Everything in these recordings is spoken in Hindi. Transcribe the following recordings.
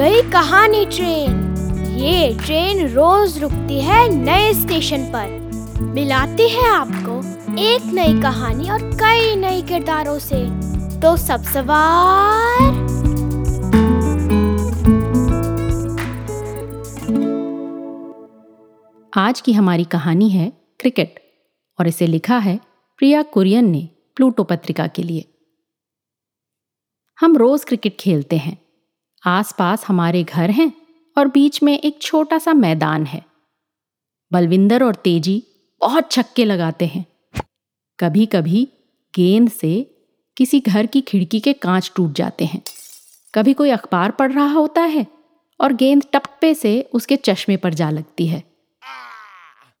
कहानी ट्रेन। ये ट्रेन रोज रुकती है नए स्टेशन पर। मिलाती है आपको एक नई कहानी और कई नए किरदारों से। तो सब सवार। आज की हमारी कहानी है क्रिकेट, और इसे लिखा है प्रिया कुरियन ने प्लूटो पत्रिका के लिए। हम रोज क्रिकेट खेलते हैं। आसपास हमारे घर हैं और बीच में एक छोटा सा मैदान है। बलविंदर और तेज़ी बहुत छक्के लगाते हैं। कभी कभी गेंद से किसी घर की खिड़की के कांच टूट जाते हैं। कभी कोई अखबार पढ़ रहा होता है और गेंद टप्पे से उसके चश्मे पर जा लगती है।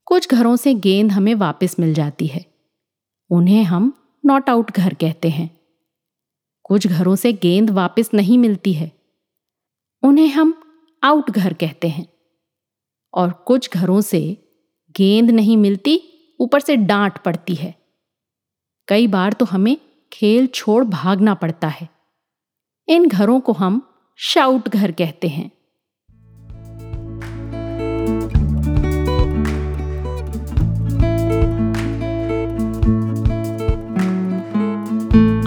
कुछ घरों से गेंद हमें वापस मिल जाती है। उन्हें हम नॉट आउट घर कहते हैं। कुछ घरों से गेंद वापस नहीं मिलती है। उन्हें हम आउट घर कहते हैं। और कुछ घरों से गेंद नहीं मिलती, ऊपर से डांट पड़ती है। कई बार तो हमें खेल छोड़ भागना पड़ता है। इन घरों को हम शाउट घर कहते हैं।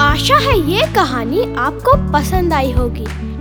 आशा है ये कहानी आपको पसंद आई होगी।